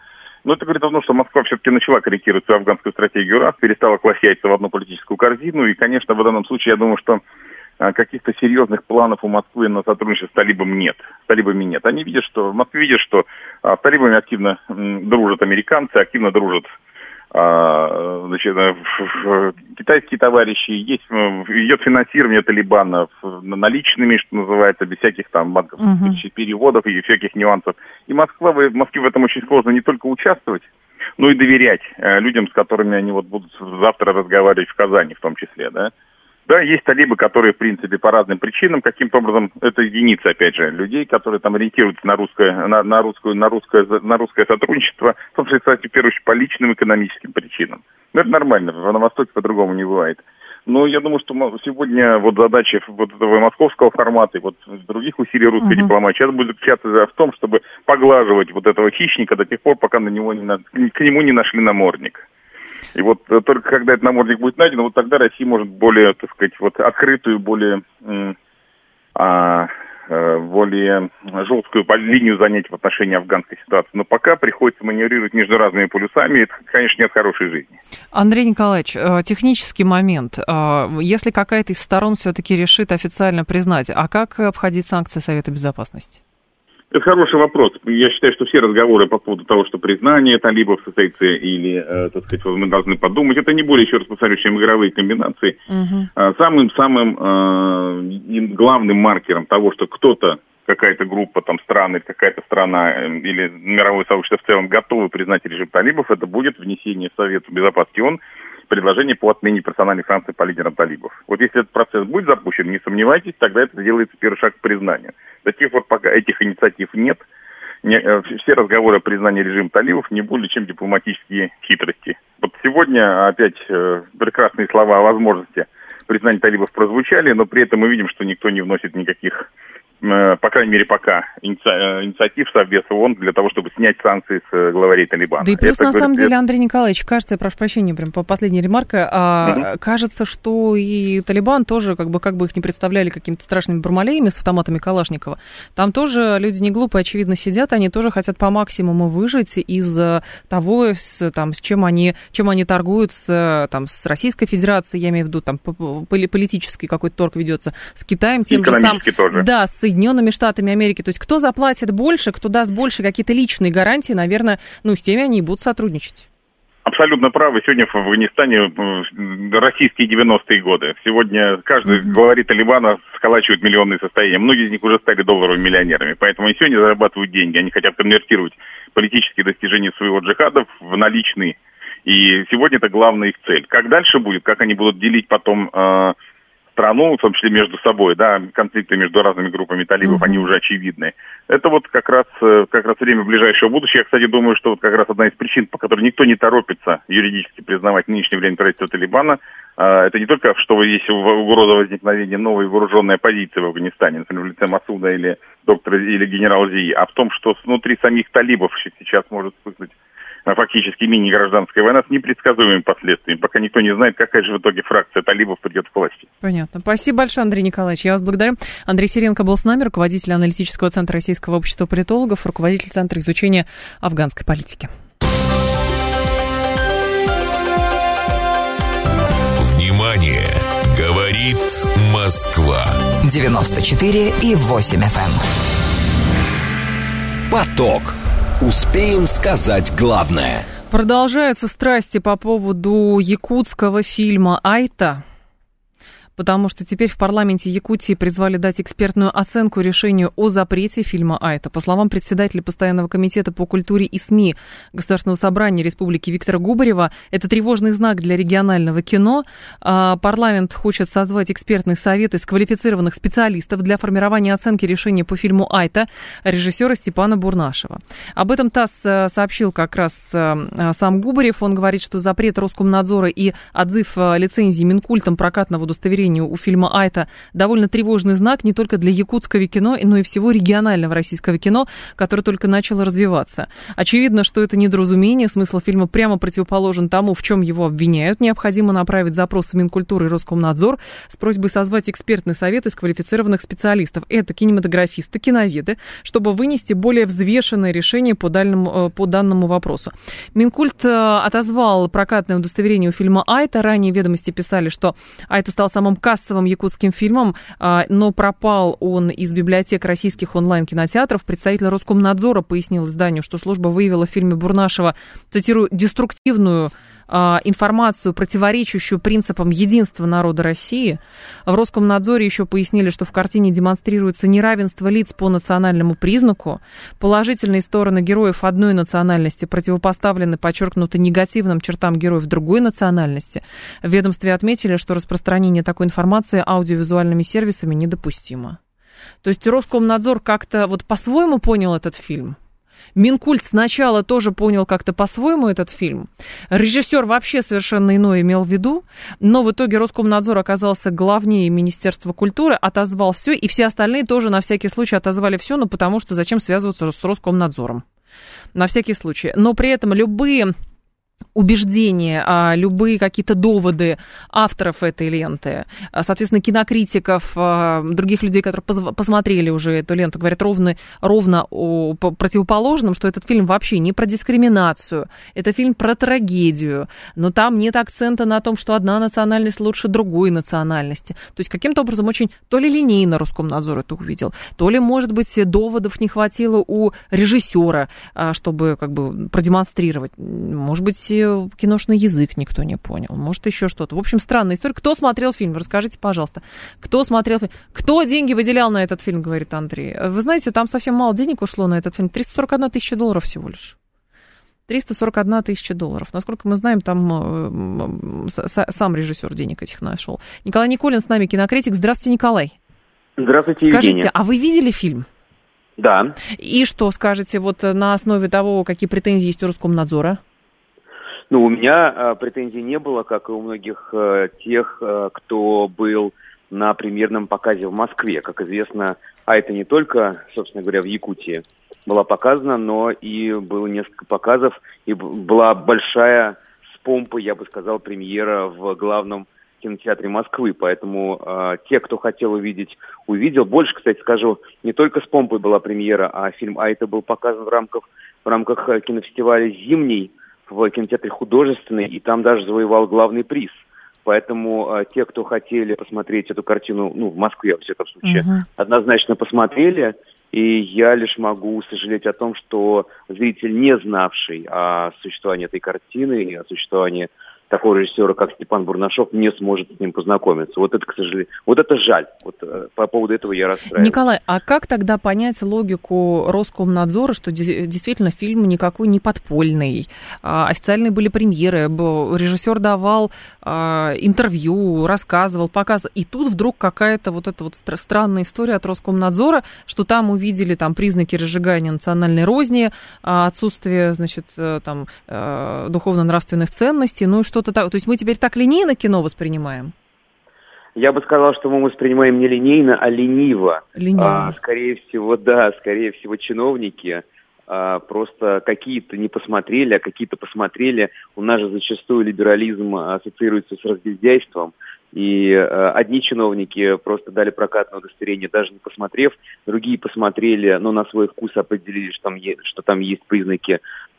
Но это говорит о том, что Москва все-таки начала корректировать свою афганскую стратегию раз, перестала класть яйца в одну политическую корзину, и, конечно, в данном случае, я думаю, что а, каких-то серьезных планов у Москвы на сотрудничество с талибом нет. С талибами нет. Они видят, что в Москве видят, что а, с талибами активно дружат американцы, активно дружат значит, э, китайские товарищи, есть, идет финансирование Талибана наличными, что называется, без всяких там банковских uh-huh. переводов и всяких нюансов. И Москва, в Москве в этом очень сложно не только участвовать, но и доверять э, людям, с которыми они вот будут завтра разговаривать в Казани в том числе, да. Да, есть талибы, которые, в принципе, по разным причинам, каким-то образом, это единицы, опять же, людей, которые там ориентируются на русское, на, на русскую, на русское, на русское сотрудничество, в том числе, кстати, в первую очередь, по личным экономическим причинам. Но это нормально, на Востоке по-другому не бывает. Но я думаю, что сегодня вот задача вот этого московского формата и вот других усилий русской uh-huh. дипломатии сейчас будет заключаться в том, чтобы поглаживать вот этого хищника до тех пор, пока на него не на... к нему не нашли намордник. И вот э, только когда этот намордник будет найден, вот тогда Россия может более, так сказать, вот открытую, более а, Э, более жесткую линию занять в отношении афганской ситуации. Но пока приходится маневрировать между разными полюсами. Это, конечно, нет хорошей жизни. Андрей Николаевич, э, технический момент. Если какая-то из сторон все-таки решит официально признать, а как обходить санкции Совета Безопасности? Это хороший вопрос. Я считаю, что все разговоры по поводу того, что признание талибов состоится или, э, так сказать, мы должны подумать, это не более, еще раз повторю, чем игровые комбинации. Угу. Самым-самым э, главным маркером того, что кто-то какая-то группа там стран или какая-то страна э, или мировое сообщество в целом готовы признать режим талибов, это будет внесение в Совет Безопасности ООН предложение по отмене персональных санкций по лидерам талибов. Вот если этот процесс будет запущен, не сомневайтесь, тогда это делается первый шаг к признанию. До тех пор, пока этих инициатив нет, не, э, все разговоры о признании режима талибов не более чем дипломатические хитрости. Вот сегодня опять э, прекрасные слова о возможности признания талибов прозвучали, но при этом мы видим, что никто не вносит никаких по крайней мере, пока, э, инициатив Совбеза ООН для того, чтобы снять санкции с э, главарей Талибана. Да и плюс, это, на говорит, самом деле, Андрей Николаевич, кажется, я прошу прощения, прям по последней ремарке, а, угу. кажется, что и Талибан тоже, как бы, как бы их не представляли какими-то страшными бармалеями с автоматами Калашникова, там тоже люди не глупые, очевидно, сидят, они тоже хотят по максимуму выжить из того, с, там, с чем они, чем они торгуют с, там, с Российской Федерацией, я имею в виду, там, политический какой-то торг ведется, с Китаем, тем же самым. тоже. Да, с Соединенными Штатами Америки. То есть кто заплатит больше, кто даст больше какие-то личные гарантии, наверное, ну, с теми они и будут сотрудничать. Абсолютно правы. Сегодня в Афганистане э, российские 90-е годы. Сегодня каждый uh-huh. говорит Талибана сколачивают миллионные состояния. Многие из них уже стали долларовыми миллионерами. Поэтому они сегодня зарабатывают деньги. Они хотят конвертировать политические достижения своего джихада в наличные. И сегодня это главная их цель. Как дальше будет, как они будут делить потом э, страну, в том числе между собой, да, конфликты между разными группами талибов, uh-huh. они уже очевидны. Это вот как раз, э, как раз время ближайшего будущего. Я, кстати, думаю, что вот как раз одна из причин, по которой никто не торопится юридически признавать нынешнее время правительства Талибана, а, это не только, что есть угроза возникновения новой вооруженной оппозиции в Афганистане, например, в лице Масуда или доктора или генерала Зии, а в том, что внутри самих талибов сейчас может вспыхнуть фактически мини-гражданская война с непредсказуемыми последствиями, пока никто не знает, какая же в итоге фракция талибов придет к власти. Понятно. Спасибо большое, Андрей Николаевич. Я вас благодарю. Андрей Сиренко был с нами, руководитель аналитического центра Российского общества политологов, руководитель Центра изучения афганской политики. Внимание! Говорит Москва. 94 и 8 FM. Эм. Поток. Успеем сказать главное. Продолжаются страсти по поводу якутского фильма «Айта» потому что теперь в парламенте Якутии призвали дать экспертную оценку решению о запрете фильма «Айта». По словам председателя Постоянного комитета по культуре и СМИ Государственного собрания Республики Виктора Губарева, это тревожный знак для регионального кино. А, парламент хочет создать экспертный совет из квалифицированных специалистов для формирования оценки решения по фильму «Айта» режиссера Степана Бурнашева. Об этом ТАСС э, сообщил как раз э, сам Губарев. Он говорит, что запрет Роскомнадзора и отзыв э, лицензии Минкультом прокатного удостоверения зрению, у фильма «Айта» довольно тревожный знак не только для якутского кино, но и всего регионального российского кино, которое только начало развиваться. Очевидно, что это недоразумение, смысл фильма прямо противоположен тому, в чем его обвиняют. Необходимо направить запрос в Минкультуры и Роскомнадзор с просьбой созвать экспертный совет из квалифицированных специалистов. Это кинематографисты, киноведы, чтобы вынести более взвешенное решение по, дальному, э, по данному вопросу. Минкульт э, отозвал прокатное удостоверение у фильма «Айта». Ранее ведомости писали, что «Айта» стал самым самым кассовым якутским фильмом, а, но пропал он из библиотек российских онлайн-кинотеатров. Представитель Роскомнадзора пояснил изданию, что служба выявила в фильме Бурнашева, цитирую, деструктивную информацию, противоречащую принципам единства народа России. В Роскомнадзоре еще пояснили, что в картине демонстрируется неравенство лиц по национальному признаку. Положительные стороны героев одной национальности противопоставлены подчеркнуто негативным чертам героев другой национальности. В ведомстве отметили, что распространение такой информации аудиовизуальными сервисами недопустимо. То есть Роскомнадзор как-то вот по-своему понял этот фильм – Минкульт сначала тоже понял как-то по-своему этот фильм. Режиссер вообще совершенно иное имел в виду, но в итоге Роскомнадзор оказался главнее Министерства культуры, отозвал все, и все остальные тоже на всякий случай отозвали все, ну потому что зачем связываться с Роскомнадзором? На всякий случай. Но при этом любые убеждения, а, любые какие-то доводы авторов этой ленты, а, соответственно, кинокритиков, а, других людей, которые посмотрели уже эту ленту, говорят ровно, ровно о противоположном, что этот фильм вообще не про дискриминацию, это фильм про трагедию, но там нет акцента на том, что одна национальность лучше другой национальности. То есть каким-то образом очень то ли линейно Роскомнадзор это увидел, то ли, может быть, доводов не хватило у режиссера, чтобы как бы продемонстрировать. Может быть, киношный язык никто не понял, может, еще что-то. В общем, странная история. Кто смотрел фильм? Расскажите, пожалуйста. Кто смотрел фильм? Кто деньги выделял на этот фильм, говорит Андрей. Вы знаете, там совсем мало денег ушло на этот фильм. 341 тысяча долларов всего лишь. 341 тысяча долларов. Насколько мы знаем, там э, сам режиссер денег этих нашел. Николай Николин с нами, кинокритик. Здравствуйте, Николай. Здравствуйте, Скажите, Евгения. а вы видели фильм? Да. И что скажете вот на основе того, какие претензии есть у Роскомнадзора? Ну, у меня э, претензий не было, как и у многих э, тех, э, кто был на премьерном показе в Москве. Как известно, а это не только, собственно говоря, в Якутии была показана, но и было несколько показов, и была большая с помпой, я бы сказал, премьера в главном кинотеатре Москвы, поэтому э, те, кто хотел увидеть, увидел. Больше, кстати, скажу, не только с помпой была премьера, а фильм «А» это был показан в рамках, в рамках кинофестиваля «Зимний», в кинотеатре художественный, и там даже завоевал главный приз. Поэтому э, те, кто хотели посмотреть эту картину, ну, в Москве, во всяком случае, uh-huh. однозначно посмотрели. И я лишь могу сожалеть о том, что зритель, не знавший о существовании этой картины и о существовании такого режиссера, как Степан Бурнашов, не сможет с ним познакомиться. Вот это, к сожалению, вот это жаль. Вот э, по поводу этого я расстраиваюсь. Николай, а как тогда понять логику Роскомнадзора, что действительно фильм никакой не подпольный? А, официальные были премьеры, режиссер давал а, интервью, рассказывал, показывал. И тут вдруг какая-то вот эта вот странная история от Роскомнадзора, что там увидели там признаки разжигания национальной розни, а, отсутствие, значит, э, там э, духовно-нравственных ценностей, ну и что что-то так. То есть мы теперь так линейно кино воспринимаем? Я бы сказал, что мы воспринимаем не линейно, а лениво. Лениво. А, скорее всего, да, скорее всего, чиновники а, просто какие-то не посмотрели, а какие-то посмотрели. У нас же зачастую либерализм ассоциируется с разгильдяйством. И э, одни чиновники просто дали прокатное удостоверение, даже не посмотрев, другие посмотрели, но на свой вкус определили, что там, е- что там есть признаки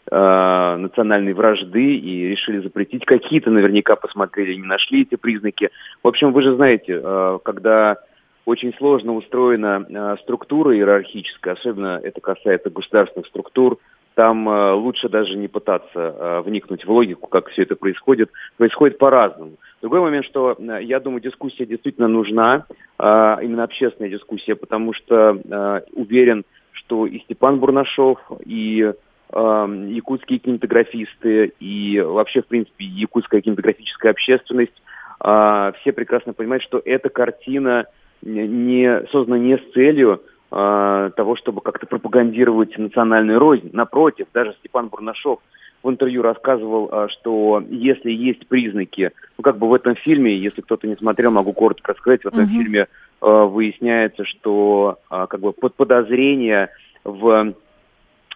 э, национальной вражды и решили запретить. Какие-то наверняка посмотрели, не нашли эти признаки. В общем, вы же знаете, э, когда очень сложно устроена э, структура иерархическая, особенно это касается государственных структур, там э, лучше даже не пытаться э, вникнуть в логику, как все это происходит. Происходит по-разному. Другой момент, что э, я думаю, дискуссия действительно нужна, э, именно общественная дискуссия, потому что э, уверен, что и Степан Бурнашов, и э, якутские кинематографисты, и вообще, в принципе, якутская кинематографическая общественность, э, все прекрасно понимают, что эта картина не создана не с целью э, того, чтобы как-то пропагандировать национальную рознь. Напротив, даже Степан Бурнашов в интервью рассказывал, э, что если есть признаки, ну как бы в этом фильме, если кто-то не смотрел, могу коротко рассказать, в этом uh-huh. фильме э, выясняется, что э, как бы под подозрение в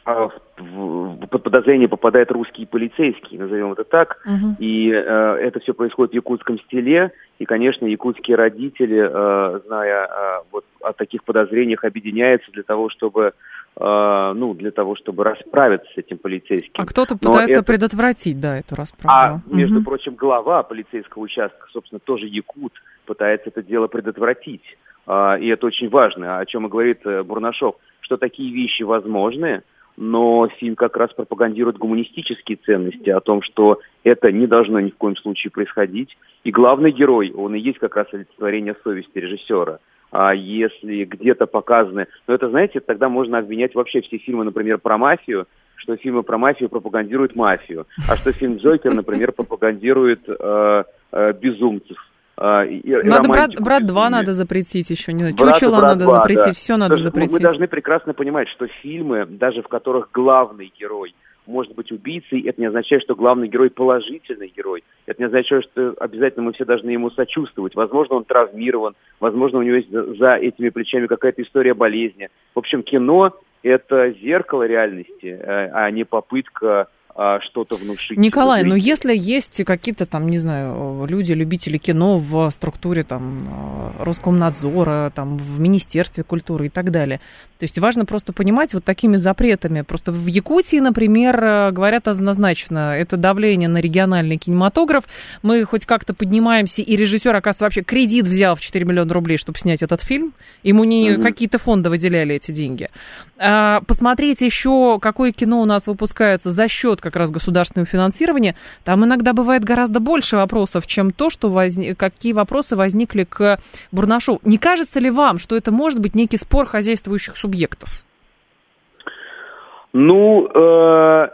а, под подозрение попадает русский полицейский, назовем это так, uh-huh. и э, это все происходит в якутском стиле, и, конечно, якутские родители, э, зная э, вот о таких подозрениях, объединяются для того, чтобы, э, ну, для того, чтобы расправиться с этим полицейским. А кто-то пытается это... предотвратить, да, эту расправу. А, между uh-huh. прочим, глава полицейского участка, собственно, тоже якут, пытается это дело предотвратить, э, и это очень важно, о чем и говорит э, Бурнашов, что такие вещи возможны, но фильм как раз пропагандирует гуманистические ценности о том, что это не должно ни в коем случае происходить. И главный герой, он и есть как раз олицетворение совести режиссера. А если где-то показаны... Ну, это, знаете, тогда можно обвинять вообще все фильмы, например, про мафию, что фильмы про мафию пропагандируют мафию, а что фильм «Джокер», например, пропагандирует э, э, безумцев. А, и надо брат, брат 2 надо запретить еще, не Чучело надо 2, запретить, да. все надо Потому запретить. Мы должны прекрасно понимать, что фильмы, даже в которых главный герой может быть убийцей, это не означает, что главный герой положительный герой. Это не означает, что обязательно мы все должны ему сочувствовать. Возможно, он травмирован, возможно, у него есть за этими плечами какая-то история болезни. В общем, кино – это зеркало реальности, э, а не попытка а, что-то внушить. Николай, но ну если есть какие-то там, не знаю, люди, любители кино в структуре там а, Роскомнадзора, там в Министерстве культуры и так далее, то есть важно просто понимать вот такими запретами. Просто в Якутии, например, говорят однозначно, это давление на региональный кинематограф. Мы хоть как-то поднимаемся, и режиссер, оказывается, вообще кредит взял в 4 миллиона рублей, чтобы снять этот фильм. Ему не mm-hmm. какие-то фонды выделяли эти деньги. А, посмотреть еще, какое кино у нас выпускается за счет как раз государственного финансирования, там иногда бывает гораздо больше вопросов, чем то, что возник, какие вопросы возникли к Бурнашову. Не кажется ли вам, что это может быть некий спор хозяйствующих субъектов? Ну, э,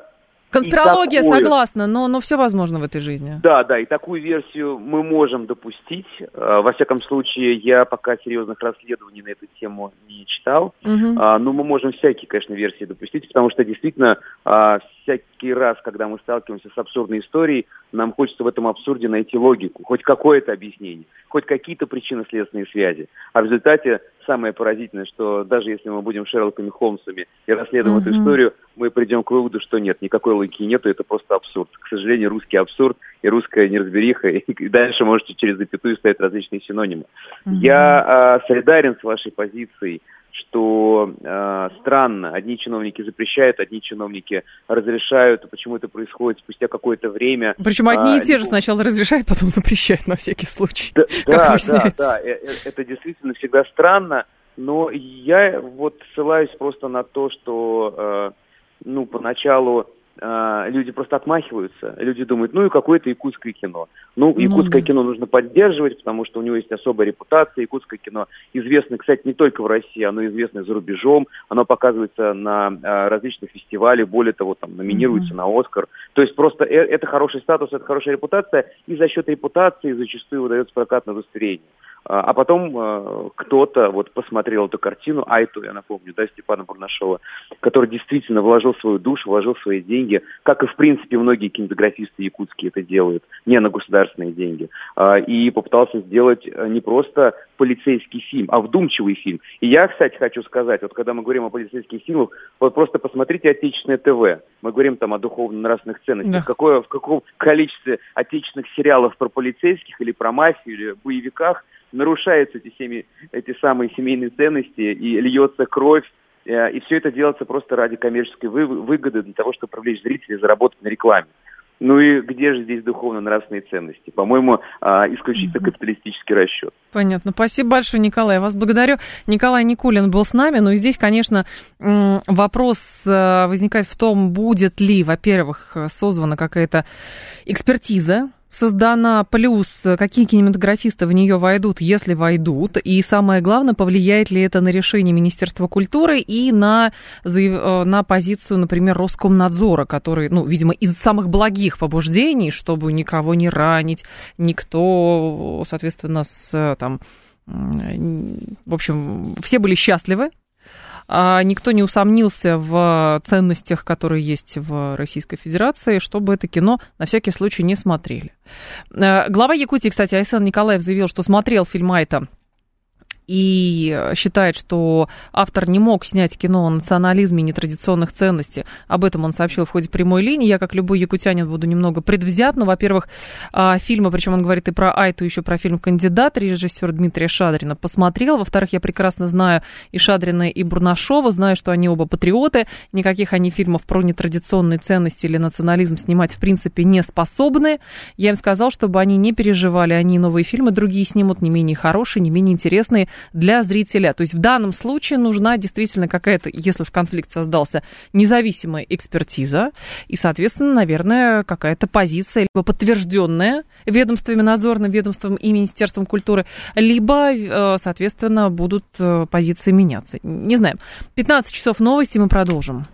Конспирология такое... согласна, но, но все возможно в этой жизни. Да, да, и такую версию мы можем допустить. Э, во всяком случае, я пока серьезных расследований на эту тему не читал. Угу. Но мы можем всякие, конечно, версии допустить, потому что действительно а, всякий раз, когда мы сталкиваемся с абсурдной историей, нам хочется в этом абсурде найти логику, хоть какое-то объяснение, хоть какие-то причинно-следственные связи. А в результате самое поразительное, что даже если мы будем Шерлоками Холмсами и расследуем mm-hmm. эту историю, мы придем к выводу, что нет, никакой логики нету, это просто абсурд. К сожалению, русский абсурд и русская неразбериха, и дальше можете через запятую ставить различные синонимы. Mm-hmm. Я э, солидарен с вашей позицией что э, странно, одни чиновники запрещают, одни чиновники разрешают, почему это происходит спустя какое-то время. Причем одни а, и те же сначала разрешают, потом запрещают на всякий случай. Да, да, да, да, э, э, это действительно всегда странно, но я вот ссылаюсь просто на то, что, э, ну, поначалу люди просто отмахиваются. Люди думают, ну и какое-то якутское кино. Ну, ну якутское ну, кино нужно поддерживать, потому что у него есть особая репутация. Якутское кино известно, кстати, не только в России, оно известно за рубежом. Оно показывается на а, различных фестивалях, более того, там номинируется mm-hmm. на Оскар. То есть просто э, это хороший статус, это хорошая репутация, и за счет репутации зачастую выдается прокатное удостоверение. А, а потом э, кто-то вот посмотрел эту картину, Айту, я напомню, да, Степана Бурнашова, который действительно вложил свою душу, вложил свои деньги, как и, в принципе, многие кинематографисты якутские это делают, не на государственные деньги, э, и попытался сделать не просто полицейский фильм, а вдумчивый фильм. И я, кстати, хочу сказать, вот когда мы говорим о полицейских фильмах, вот просто посмотрите отечественное ТВ. Мы говорим там о духовно-нравственных ценностях. Да. Какое, в каком количестве отечественных сериалов про полицейских или про мафию или боевиках нарушаются эти, семи, эти самые семейные ценности и льется кровь, э, и все это делается просто ради коммерческой выгоды, для того, чтобы привлечь зрителей, заработать на рекламе. Ну и где же здесь духовно-нравственные ценности? По-моему, а, исключительно капиталистический расчет. Понятно. Спасибо большое, Николай. Я вас благодарю. Николай Никулин был с нами. Ну и здесь, конечно, вопрос э, возникает в том, будет ли, во-первых, созвана какая-то экспертиза создана, плюс какие кинематографисты в нее войдут, если войдут, и самое главное, повлияет ли это на решение Министерства культуры и на, э, на позицию, например, Роскомнадзора, который, ну, видимо, из самых благих побуждений, чтобы никого не ранить, никто, соответственно, с там в общем, все были счастливы, никто не усомнился в ценностях, которые есть в Российской Федерации, чтобы это кино на всякий случай не смотрели. Э, глава Якутии, кстати, Айсен Николаев заявил, что смотрел фильм Айта и считает, что автор не мог снять кино о национализме и нетрадиционных ценностей. Об этом он сообщил в ходе прямой линии. Я, как любой якутянин, буду немного предвзят. Но, во-первых, а, фильмы, причем он говорит и про Айту, еще про фильм «Кандидат», режиссер Дмитрия Шадрина, посмотрел. Во-вторых, я прекрасно знаю и Шадрина, и Бурнашова, знаю, что они оба патриоты. Никаких они фильмов про нетрадиционные ценности или национализм снимать, в принципе, не способны. Я им сказал, чтобы они не переживали, они новые фильмы другие снимут, не менее хорошие, не менее интересные для зрителя. То есть в данном случае нужна действительно какая-то, если уж конфликт создался, независимая экспертиза и, соответственно, наверное, какая-то позиция, либо подтвержденная ведомствами, надзорным ведомством и Министерством культуры, либо, э, соответственно, будут э, позиции меняться. Не знаю. 15 часов новости, мы продолжим.